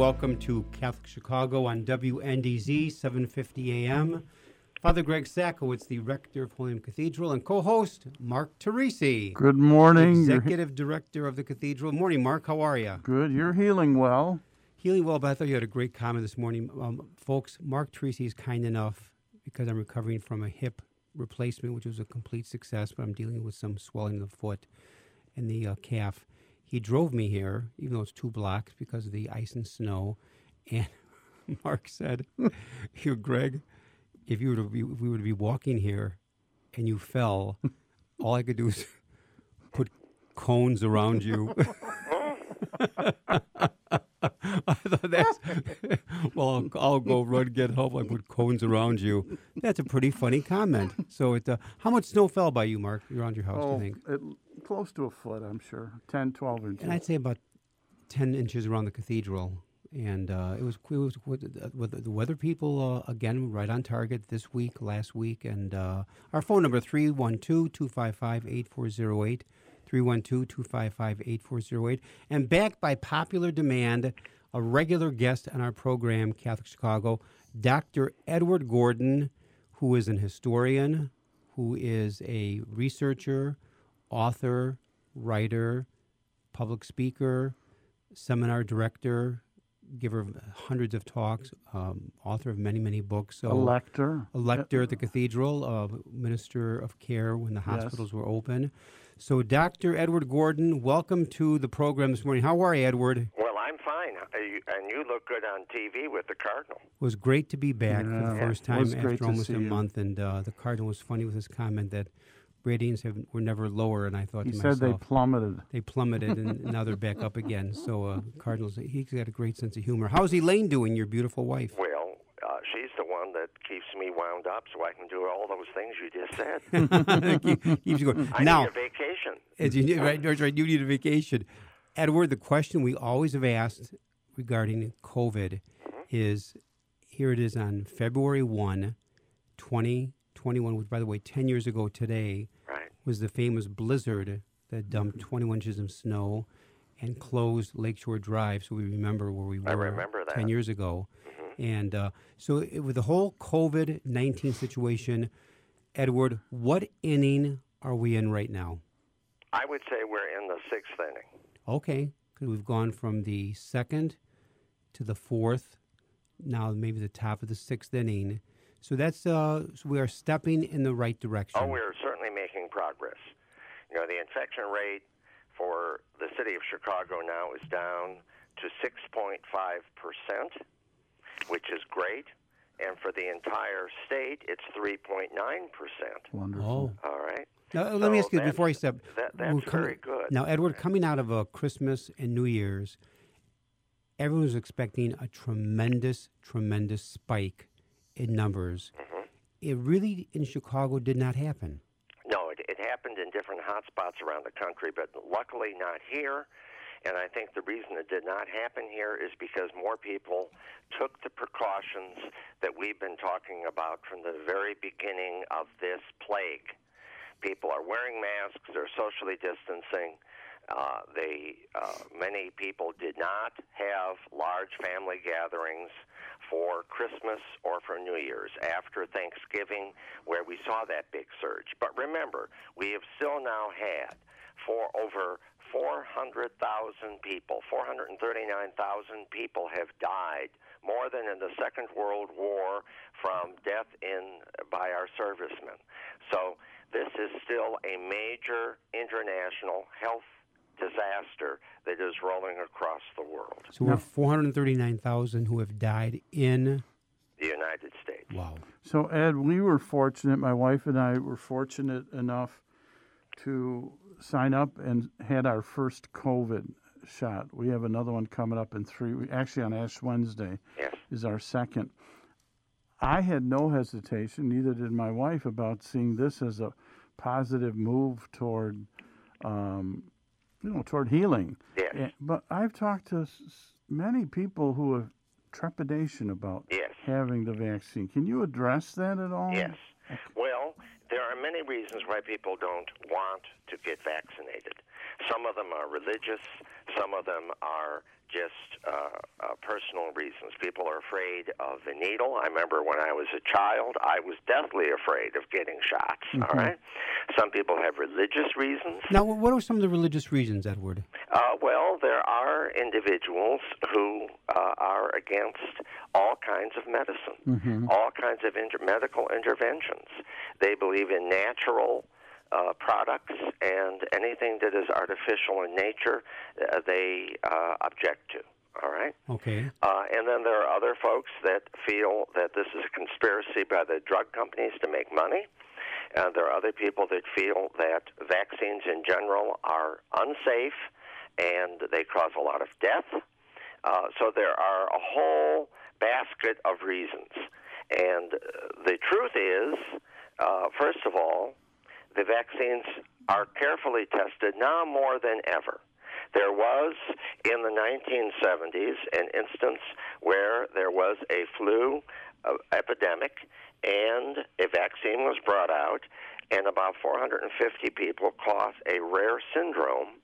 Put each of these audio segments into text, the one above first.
Welcome to Catholic Chicago on WNDZ 750 AM. Father Greg Sakowicz, the rector of Holy Name Cathedral, and co-host Mark Teresi, Good morning. You're executive director of the cathedral. Morning, Mark. How are you? good. You're healing well. Healing well, but I thought you had a great comment this morning, um, folks. Mark Teresi is kind enough because I'm recovering from a hip replacement, which was a complete success, but I'm dealing with some swelling of the foot and the uh, calf. He drove me here, even though it's two blocks because of the ice and snow. And Mark said, "Here, Greg, if you were to be, if we were to be walking here, and you fell, all I could do is put cones around you." I thought that's well. I'll, I'll go run get help. I put cones around you. That's a pretty funny comment. So, it uh, how much snow fell by you, Mark, around your house? you Oh, think? it, close to a foot, I'm sure. 10, 12 inches. And I'd say about ten inches around the cathedral. And uh, it was it was with, the weather people uh, again right on target this week, last week, and uh, our phone number 312-255-8408, 312-255-8408, and backed by popular demand, a regular guest on our program, Catholic Chicago, Dr. Edward Gordon, who is an historian, who is a researcher, author, writer, public speaker, seminar director, giver of hundreds of talks, um, author of many, many books. So a lector. a lector at the cathedral, a minister of care when the Yes. hospitals were open. So, Dr. Edward Gordon, welcome to the program this morning. How are you, Edward? Well, I'm fine, Uh, you- and you look good on TV with the Cardinal. It was great to be back for the first time after almost a you. month. And uh, the Cardinal was funny with his comment that ratings have, were never lower. And I thought He to said they myself, plummeted. they plummeted and now they're back up again. So, uh, Cardinals, he's got a great sense of humor. How's Elaine doing, your beautiful wife? Well, uh, she's the one that keeps me wound up so I can do all those things you just said. Keep- keeps you going. I now, need a vacation. As you need, right, right, right, you need a vacation. Edward, the question we always have asked regarding COVID is here it is on February 1, 2021, which, by the way, 10 years ago today Right. was the famous blizzard that dumped Mm-hmm. 21 inches of snow and closed Lakeshore Drive. So we remember where we were I remember 10 that. Mm-hmm. years ago. And uh, so, it, with the whole COVID 19 situation, Edward, what inning are we in right now? I would say we're in the sixth inning. Okay, because we've gone from the second to the fourth, now maybe the top of the sixth inning. So that's uh, so we are stepping in the right direction. Oh, we're certainly making progress. You know, the infection rate for the city of Chicago now is down to 6.5 percent, which is great. And for the entire state, it's 3.9 percent. Wonderful. Oh, All right. now, let me ask you before you step. that- we're that's coming- very good. Now, Edward, coming out of uh, Christmas and New Year's, everyone was expecting a tremendous, tremendous spike in numbers. Mm-hmm. It really in Chicago did not happen. No, it, it happened in different hot spots around the country, but luckily not here. And I think the reason it did not happen here is because more people took the precautions that we've been talking about from the very beginning of this plague. People are wearing masks, they're socially distancing. Uh, they, uh, many people did not have large family gatherings for Christmas or for New Year's after Thanksgiving, where we saw that big surge. But remember, we have still now had for over 400,000 people, 439,000 people have died, more than in the Second World War from death in by our servicemen. So this is still a major international health disaster that is rolling across the world, So we're 439,000 who have died in. the United States. Wow. So, Ed, we were fortunate, my wife and I were fortunate enough to sign up and had our first COVID shot. We have another one coming up in three weeks. Actually, on Ash Wednesday Yes. is our second. I had no hesitation, neither did my wife, about seeing this as a positive move toward, um, you know, toward healing. Yes. But I've talked to many people who have trepidation about Yes. having the vaccine. Can you address that at all? Yes. Well, there are many reasons why people don't want to get vaccinated. Some of them are religious, some of them are just uh, uh, personal reasons. People are afraid of the needle. I remember when I was a child, I was deathly afraid of getting shots. All right. Some people have religious reasons. Now, what are some of the religious reasons, Edward? Uh, well, there are individuals who uh, are against all kinds of medicine, all kinds of inter- medical interventions. They believe in natural uh, products and anything that is artificial in nature, uh, they uh, object to. All right. Okay. Uh, and then there are other folks that feel that this is a conspiracy by the drug companies to make money. And there are other people that feel that vaccines in general are unsafe and they cause a lot of death. Uh, so there are a whole basket of reasons. And uh, the truth is, uh, first of all, the vaccines are carefully tested now more than ever. There was in the 1970s an instance where there was a flu uh, epidemic and a vaccine was brought out, and about 450 people caught a rare syndrome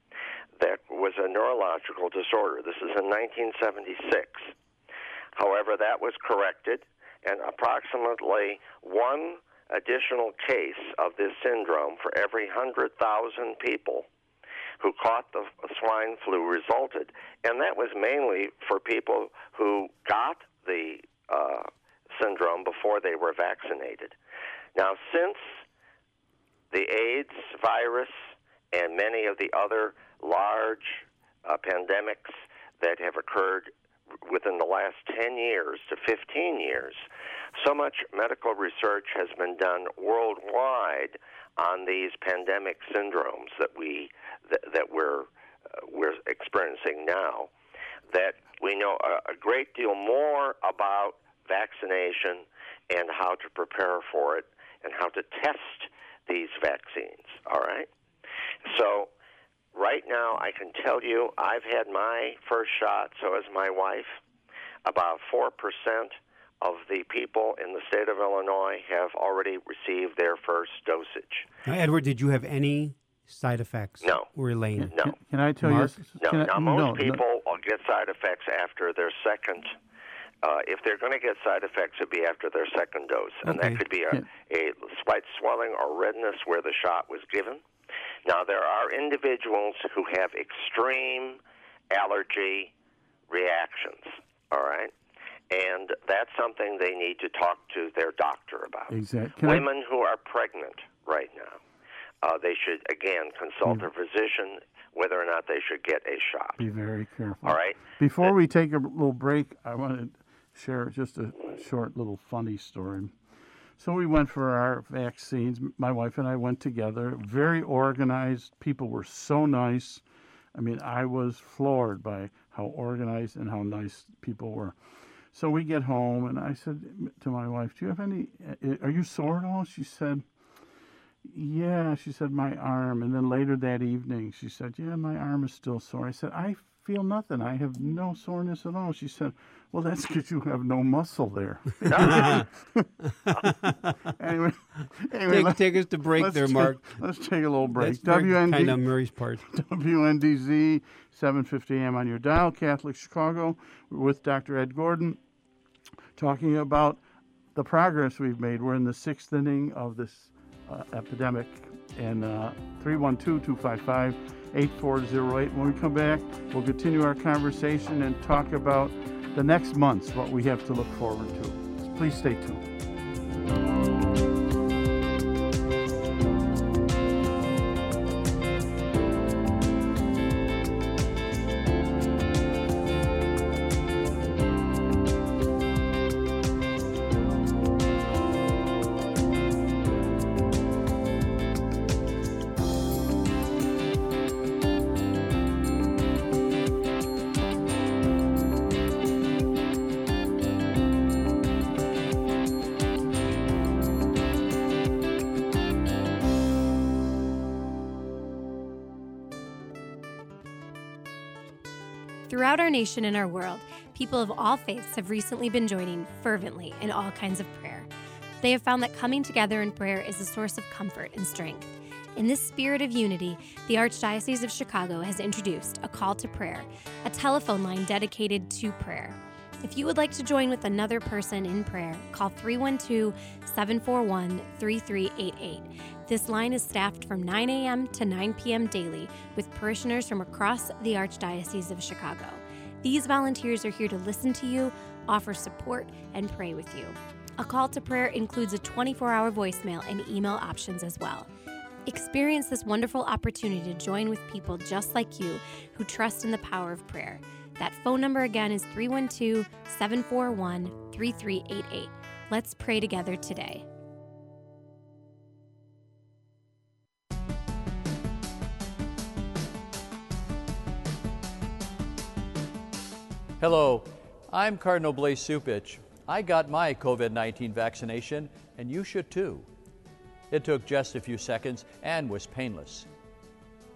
that was a neurological disorder. This is in 1976. However, that was corrected, and approximately one additional case of this syndrome for every 100,000 people who caught the swine flu resulted. And that was mainly for people who got the uh, syndrome before they were vaccinated. Now, since the AIDS virus and many of the other large uh, pandemics that have occurred within the last 10 years to 15 years, so much medical research has been done worldwide on these pandemic syndromes that we that, that we're uh, we're experiencing now that we know a, a great deal more about vaccination and how to prepare for it and how to test these vaccines all right? So right now i can tell you i've had my first shot so has my wife about 4% of the people in the state of Illinois have already received their first dosage. Now, Edward, did you have any side effects? No. Or Elaine? No, Can I tell Mark? you? no. I- now, most no, no. people will get side effects after their second. Uh, if they're going to get side effects, it'd be after their second dose, and Okay. that could be a, a slight swelling or redness where the shot was given. Now, there are individuals who have extreme allergy reactions. All right, and that's something they need to talk to their doctor about. Exactly. Can I- Women who are pregnant right now, uh, they should again consult Hmm. a physician whether or not they should get a shot. Be very careful. All right. Before we take a little break, I want to share just a short little funny story. So we went for our vaccines. My wife and I went together. Very organized. People were so nice. I mean, I was floored by how organized and how nice people were. So we get home, and I said to my wife, "Do you have any? Uh, are you sore at all?" She said, "Yeah." She said, "My arm." And then later that evening, she said, "Yeah, my arm is still sore." I said, "I feel nothing. I have no soreness at all." She said, "Well, that's because you have no muscle there." anyway, anyway, Take, take us to break there, take- Mark. Let's take a little break. That's WND kind of Murray's part. WNDZ 750 AM on your dial, Catholic Chicago, with Dr. Ed Gordon, talking about the progress we've made. We're in the sixth inning of this uh, epidemic, and uh, 312 255 8408. When we come back, we'll continue our conversation and talk about the next months, what we have to look forward to. Please stay tuned. Throughout our nation and our world, people of all faiths have recently been joining fervently in all kinds of prayer. They have found that coming together in prayer is a source of comfort and strength. In this spirit of unity, the Archdiocese of Chicago has introduced a call to prayer, a telephone line dedicated to prayer. If you would like to join with another person in prayer, call 312 741 3388. This line is staffed from 9 a.m. to 9 p.m. daily with parishioners from across the Archdiocese of Chicago. These volunteers are here to listen to you, offer support, and pray with you. A call to prayer includes a 24 hour voicemail and email options as well. Experience this wonderful opportunity to join with people just like you who trust in the power of prayer. That phone number again is 312 741 3388. Let's pray together today. Hello, I'm Cardinal Blaise Cupich. I got my COVID 19 vaccination, and you should too. It took just a few seconds and was painless.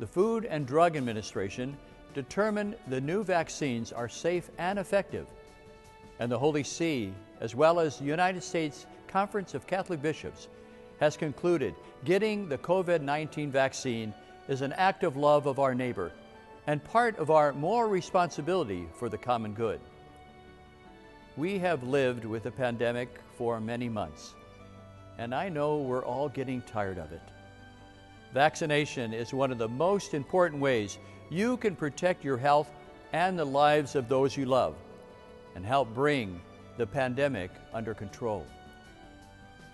The Food and Drug Administration determined the new vaccines are safe and effective, and the Holy See, as well as the United States Conference of Catholic Bishops, has concluded getting the COVID 19 vaccine is an act of love of our neighbor and part of our moral responsibility for the common good. We have lived with the pandemic for many months, and I know we're all getting tired of it. Vaccination is one of the most important ways you can protect your health and the lives of those you love and help bring the pandemic under control.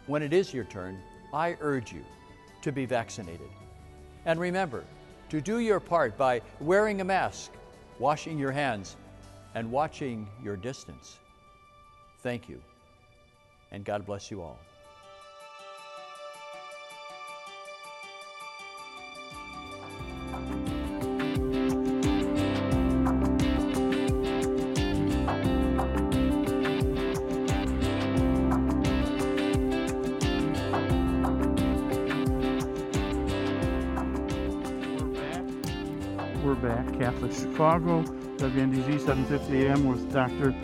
When it is your turn, I urge you to be vaccinated. And remember to do your part by wearing a mask, washing your hands, and watching your distance. Thank you, and God bless you all. Chicago, WNDZ 750 AM with Dr.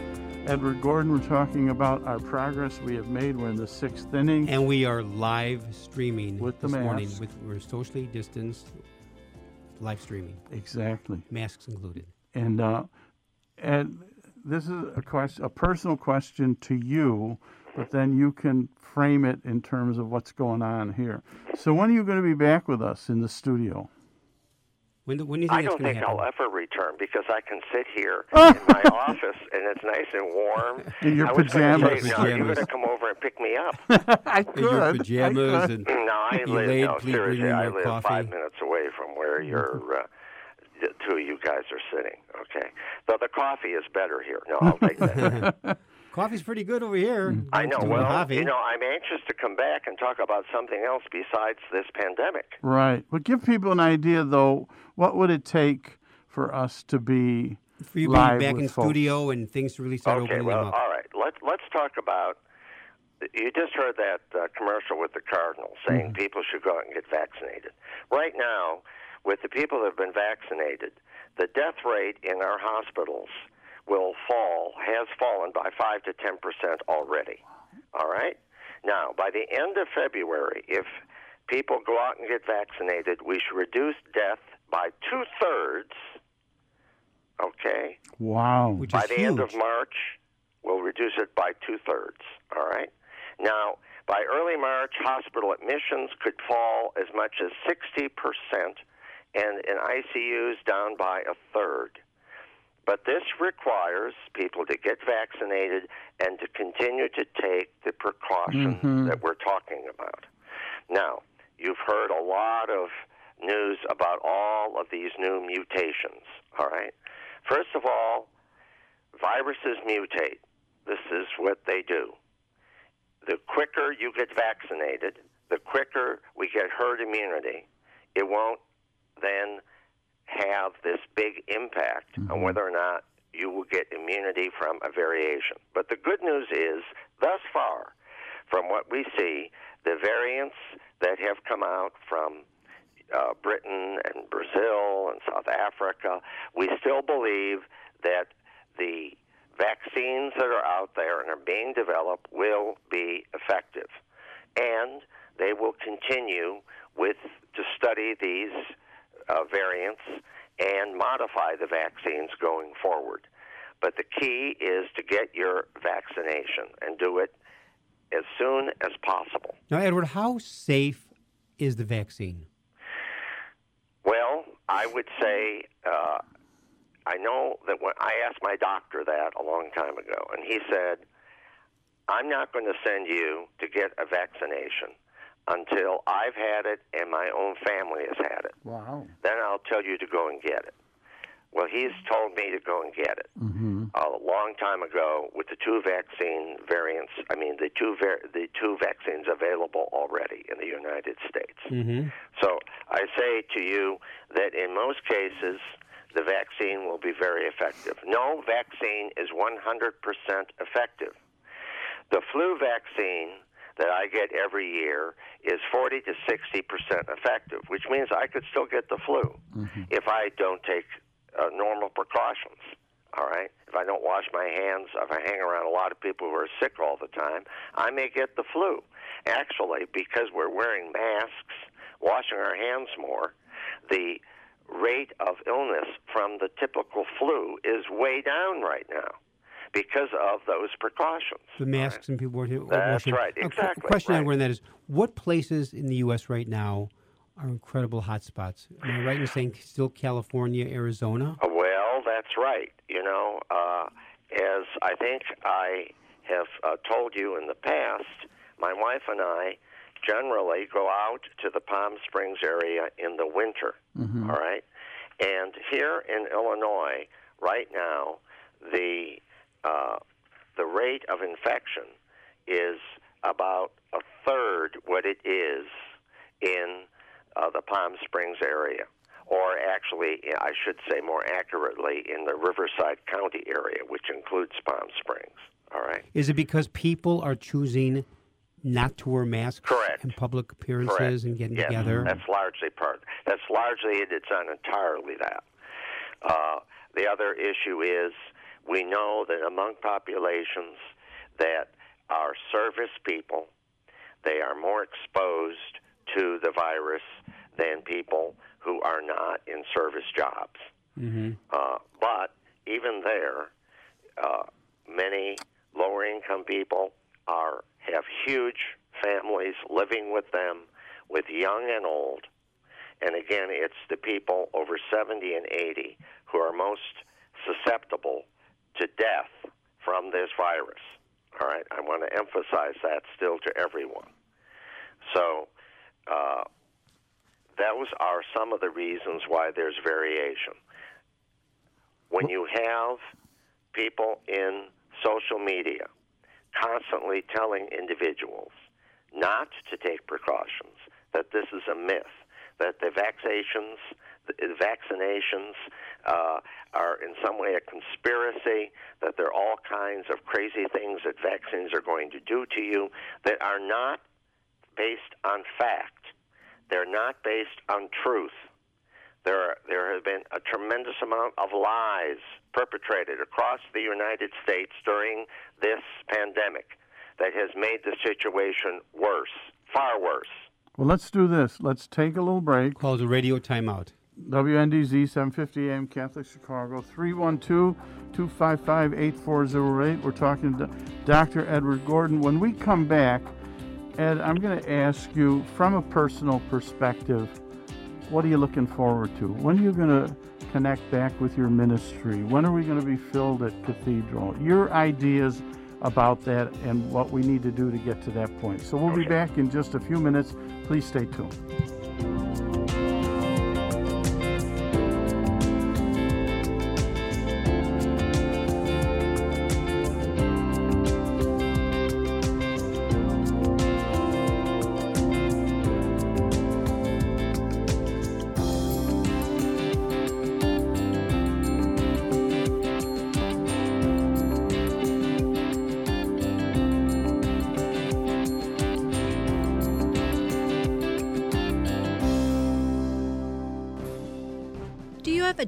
Edward Gordon. We're talking about our progress we have made. We're in the sixth inning. And we are live streaming With the this morning. With we're socially distanced, live streaming, exactly. masks included. And uh, and this is a question, a personal question to you, but then you can frame it in terms of what's going on here. So when are you going to be back with us in the studio? When, do- when do you think I don't think happen? I'll ever return because I can sit here in my office and it's nice and warm. In your I was pajamas. Say, no, you're going to come over and pick me up. I In your pajamas and no, I you live. laid, no, seriously, I live coffee. five minutes away from where you're. Uh, the two of you guys are sitting. Okay, though the coffee is better here. No, I'll take that. Coffee's pretty good over here. I know. Well, coffee. you know, I'm anxious to come back and talk about something else besides this pandemic. Right. But give people an idea, though. What would it take for us to be for you live being back with in folks? studio and things to really start Okay, opening well, them up. all right. Let's let's talk about. You just heard that uh, commercial with the Cardinals saying Mm-hmm. people should go out and get vaccinated. Right now, with the people that have been vaccinated, the death rate in our hospitals will fall, has fallen by 5 to 10 percent already. All right? Now, by the end of February, if people go out and get vaccinated, we should reduce death by two thirds. Okay? Wow. Which by is the huge. end of March, we'll reduce it by two thirds. All right. Now, by early March, hospital admissions could fall as much as 60%, and in ICUs down by a third. But this requires people to get vaccinated and to continue to take the precautions mm-hmm. that we're talking about. Now, you've heard a lot of news about all of these new mutations, all right? First of all, viruses mutate. This is what they do. The quicker you get vaccinated, the quicker we get herd immunity. It won't then have this big impact on mm-hmm. whether or not you will get immunity from a variation. But the good news is, thus far, from what we see, the variants that have come out from uh, Britain and Brazil and South Africa, we still believe that the vaccines that are out there and are being developed will be effective. And they will continue with to study these uh, variants and modify the vaccines going forward. But the key is to get your vaccination and do it as soon as possible. Now, Edward, how safe is the vaccine? Well, I would say uh, I know that when I asked my doctor that a long time ago, and he said, "I'm not going to send you to get a vaccination until I've had it and my own family has had it. Wow. Then I'll tell you to go and get it." Well, he's told me to go and get it Mm-hmm. a long time ago with the two vaccine variants. I mean, the two var- the two vaccines available already in the United States. Mm-hmm. So I say to you that in most cases, the vaccine will be very effective. No vaccine is 100% effective. The flu vaccine that I get every year is 40 to 60% effective, which means I could still get the flu if I don't take uh, normal precautions. All right? If I don't wash my hands, if I hang around a lot of people who are sick all the time, I may get the flu. Actually, because we're wearing masks, washing our hands more, the rate of illness from the typical flu is way down right now because of those precautions. The masks and people washing. That's washing. right, A qu- question, right. Edward, and that is, what places in the U.S. right now are incredible hotspots? Am I right in saying still California, Arizona? Well, that's right. You know, uh, as I think I have uh, told you in the past, my wife and I generally go out to the Palm Springs area in the winter. all right, and here in Illinois right now, the uh, the rate of infection is about a third what it is in uh, the Palm Springs area, or actually, I should say more accurately, in the Riverside County area, which includes Palm Springs. All right. Is it because people are choosing not to wear masks Correct. in public appearances Correct. and getting yes, together? That's largely part. That's largely it. It's not entirely that. Uh, the other issue is we know that among populations that are service people, they are more exposed to the virus than people who are not in service jobs. hmm Uh, but even there, uh, many lower income people are have huge families living with them, with young and old. And again, it's the people over 70 and 80 who are most susceptible to death from this virus. All right, I want to emphasize that still to everyone. So, uh, those are some of the reasons why there's variation. When you have people in social media constantly telling individuals not to take precautions, that this is a myth, that the vaccinations, the vaccinations uh, are in some way a conspiracy, that there are all kinds of crazy things that vaccines are going to do to you that are not based on fact. They're not based on truth. There, are, there has been a tremendous amount of lies perpetrated across the United States during this pandemic that has made the situation worse, far worse. Well, let's do this. Let's take a little break. Calls a radio timeout. WNDZ 750 AM Catholic Chicago 312 255 8408. We're talking to Dr. Edward Gordon. When we come back, Ed, I'm going to ask you from a personal perspective, what are you looking forward to? When are you going to connect back with your ministry? When are we going to be filled at Cathedral? Your ideas about that and what we need to do to get to that point. So we'll be back in just a few minutes. Please stay tuned.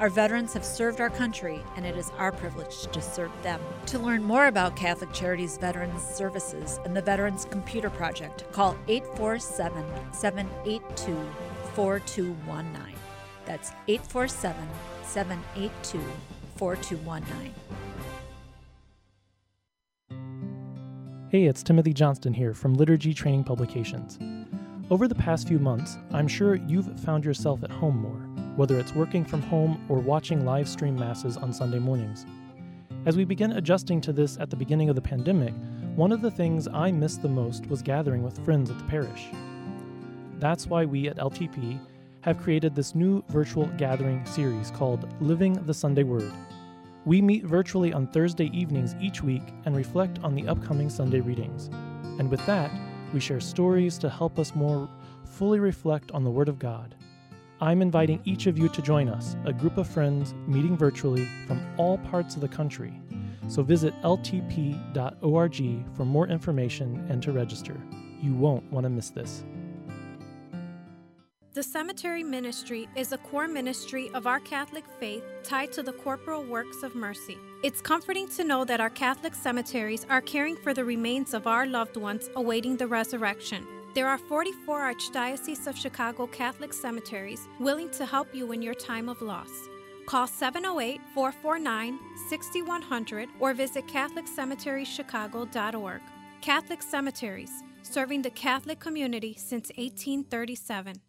Our veterans have served our country, and it is our privilege to serve them. To learn more about Catholic Charities Veterans Services and the Veterans Computer Project, call 847 782 4219. That's 847 782 4219. Hey, it's Timothy Johnston here from Liturgy Training Publications. Over the past few months, I'm sure you've found yourself at home more, whether it's working from home or watching live stream masses on Sunday mornings. As we began adjusting to this at the beginning of the pandemic, one of the things I missed the most was gathering with friends at the parish. That's why we at LTP have created this new virtual gathering series called Living the Sunday Word. We meet virtually on Thursday evenings each week and reflect on the upcoming Sunday readings. And with that, we share stories to help us more fully reflect on the Word of God. I'm inviting each of you to join us, a group of friends meeting virtually from all parts of the country. So visit ltp.org for more information and to register. You won't want to miss this. The cemetery ministry is a core ministry of our Catholic faith tied to the corporal works of mercy. It's comforting to know that our Catholic cemeteries are caring for the remains of our loved ones awaiting the resurrection. There are 44 Archdiocese of Chicago Catholic cemeteries willing to help you in your time of loss. Call 708 449 6100 or visit CatholicCemeteriesChicago.org. Catholic Cemeteries, serving the Catholic community since 1837.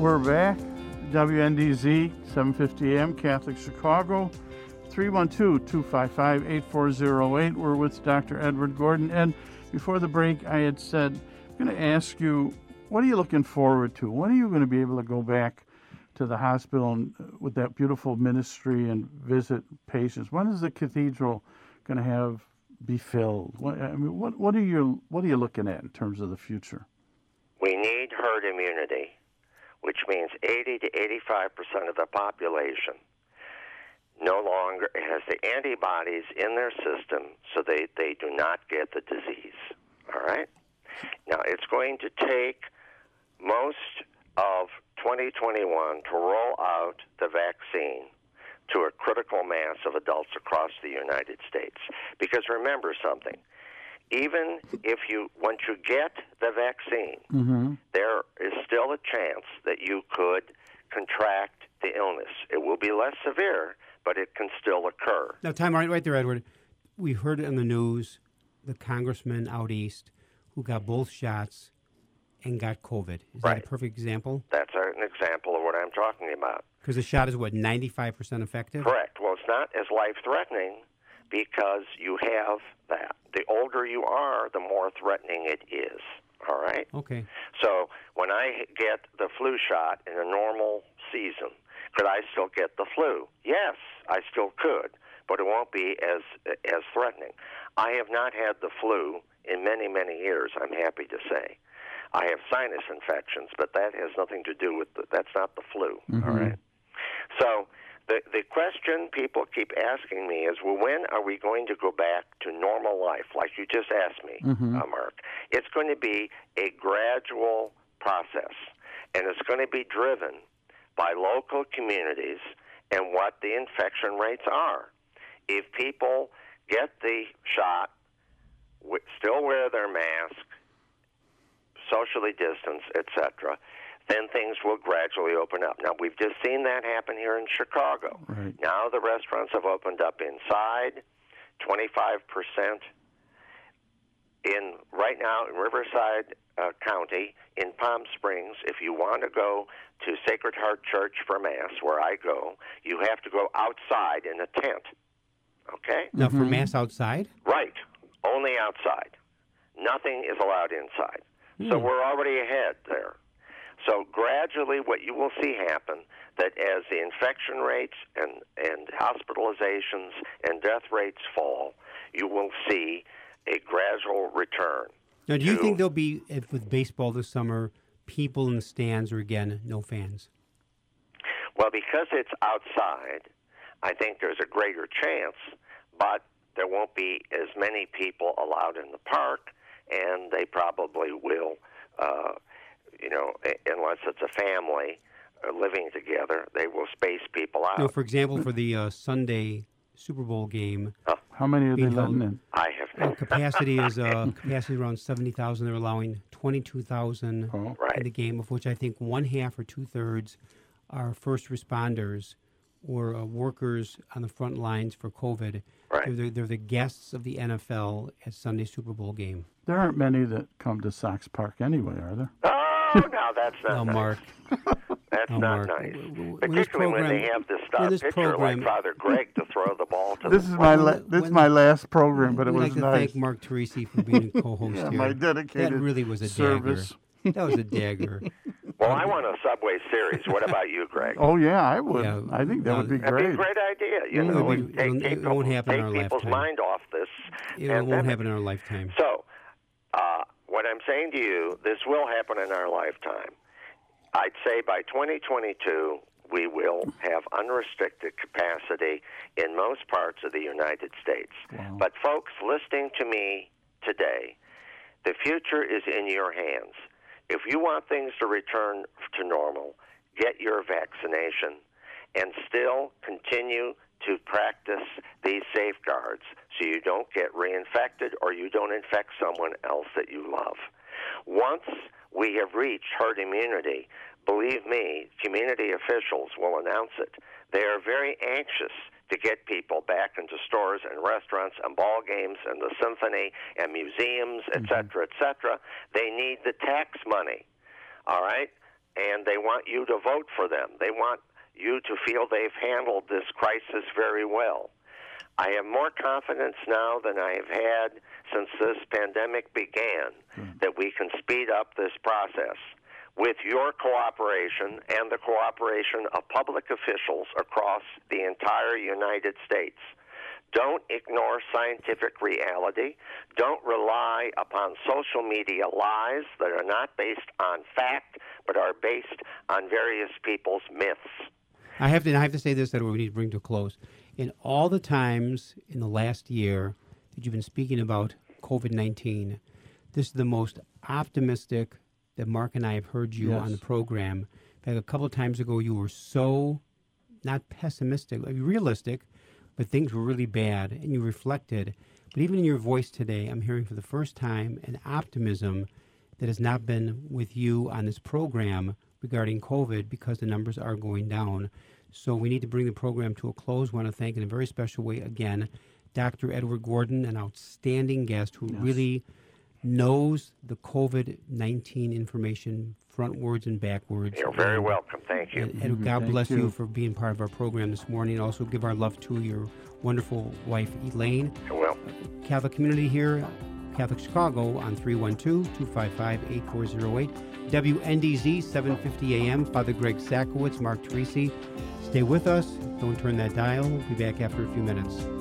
We're back. WNDZ 750 AM Catholic Chicago 312-255-8408. We're with Dr. Edward Gordon and before the break I had said I'm going to ask you what are you looking forward to? When are you going to be able to go back to the hospital and, uh, with that beautiful ministry and visit patients? When is the cathedral going to have be filled? What, I mean, what what are you what are you looking at in terms of the future? We need herd immunity, which means 80 to 85 percent of the population no longer has the antibodies in their system, so they, they do not get the disease. All right? Now, it's going to take most of 2021 to roll out the vaccine to a critical mass of adults across the United States. Because remember something, even if you once you get the vaccine, Mm-hmm. there is still a chance that you could contract the illness. It will be less severe, but it can still occur. Now, time right, right there, Edward. We heard it on the news. The congressman out east who got both shots and got COVID. Is that a perfect example? That's an example of what I'm talking about. Because the shot is what ninety five percent effective. Correct. Well, it's not as life threatening because you have that. The older you are, the more threatening it is. All right? Okay. So when I get the flu shot in a normal season, could I still get the flu? Yes, I still could, but it won't be as as threatening. I have not had the flu in many many years. I'm happy to say. I have sinus infections, but that has nothing to do with the, that's not the flu. all mm-hmm. right. So the the question people keep asking me is, well, when are we going to go back to normal life, like you just asked me, uh, Mark? It's going to be a gradual process, and it's going to be driven by local communities and what the infection rates are. If people get the shot, still wear their mask, socially distance, etc., then things will gradually open up. Now, we've just seen that happen here in Chicago. Right. Now the restaurants have opened up inside. 25% in right now in Riverside uh, County in Palm Springs, if you want to go to Sacred Heart Church for Mass, where I go, you have to go outside in a tent. Okay? Now, for Mass outside? Right. Only outside. Nothing is allowed inside. So we're already ahead there. So gradually, what you will see happen that as the infection rates and and hospitalizations and death rates fall, you will see a gradual return. Now, do you to- think there'll be, if with baseball this summer, people in the stands or again, no fans? Well, because it's outside, I think there's a greater chance, but there won't be as many people allowed in the park, and they probably will, uh, you know, unless it's a family uh, living together, they will space people out. You know, for example, for the uh, Sunday Super Bowl game, How many are they Being held- letting in? I have uh, no capacity is uh, capacity around seventy thousand. They're allowing twenty-two thousand Oh. in right. the game, of which I think one half or two thirds are first responders or uh, workers on the front lines for COVID. Right. They're, the- they're the guests of the NFL at Sunday Super Bowl game. There aren't many that come to Sox Park anyway, are there? Oh, no, that's not Oh, nice. Mark. That's Oh, not Mark. nice. W- w- when this Particularly when they have this when star this pitcher program- like Father Greg to throw the ball to This the is my la- this is my last program, but it We'd was like to nice. thank Mark Teresi for being a co-host Yeah, here. my dedicated that really was a service. dagger. That was a dagger. Well, I want a Subway series. What about you, Greg? Oh yeah, I would. Yeah, I think that no, would be great. That'd be a great. great idea. You It'll know, be- and take, it'll- take it won't people- happen in take our people's lifetime. mind off this. It won't happen in our lifetime. So, what I'm saying to you, this will happen in our lifetime. I'd say by 2022, we will have unrestricted capacity in most parts of the United States. But, folks, listening to me today, the future is in your hands. If you want things to return to normal, get your vaccination and still continue to practice these safeguards so you don't get reinfected or you don't infect someone else that you love. Once we have reached herd immunity, believe me, community officials will announce it. They are very anxious to get people back into stores and restaurants and ball games and the symphony and museums, et mm-hmm. cetera, et cetera. They need the tax money, all right? And they want you to vote for them. They want you to feel they've handled this crisis very well. I have more confidence now than I have had since this pandemic began hmm. that we can speed up this process with your cooperation and the cooperation of public officials across the entire United States. Don't ignore scientific reality. Don't rely upon social media lies that are not based on fact but are based on various people's myths. I have to. I have to say this that we need to bring to a close. In all the times in the last year that you've been speaking about COVID nineteen, this is the most optimistic that Mark and I have heard you on the program. In fact, a couple of times ago, you were so not pessimistic, like realistic, but things were really bad, and you reflected. But even in your voice today, I'm hearing for the first time an optimism that has not been with you on this program regarding COVID because the numbers are going down. So we need to bring the program to a close. want to thank in a very special way again Dr. Edward Gordon, an outstanding guest who really knows the COVID 19 information frontwards and backwards. You're very And- welcome. Thank you. and, and God Mm-hmm. Thank bless you. you. for being part of our program this morning. Also, give our love to your wonderful wife, Elaine. Well, Catholic community here, Catholic Chicago on 312 255 8408. WNDZ 750 AM. Father Greg Sakowicz, Mark Teresi. Stay with us. Don't turn that dial. We'll be back after a few minutes.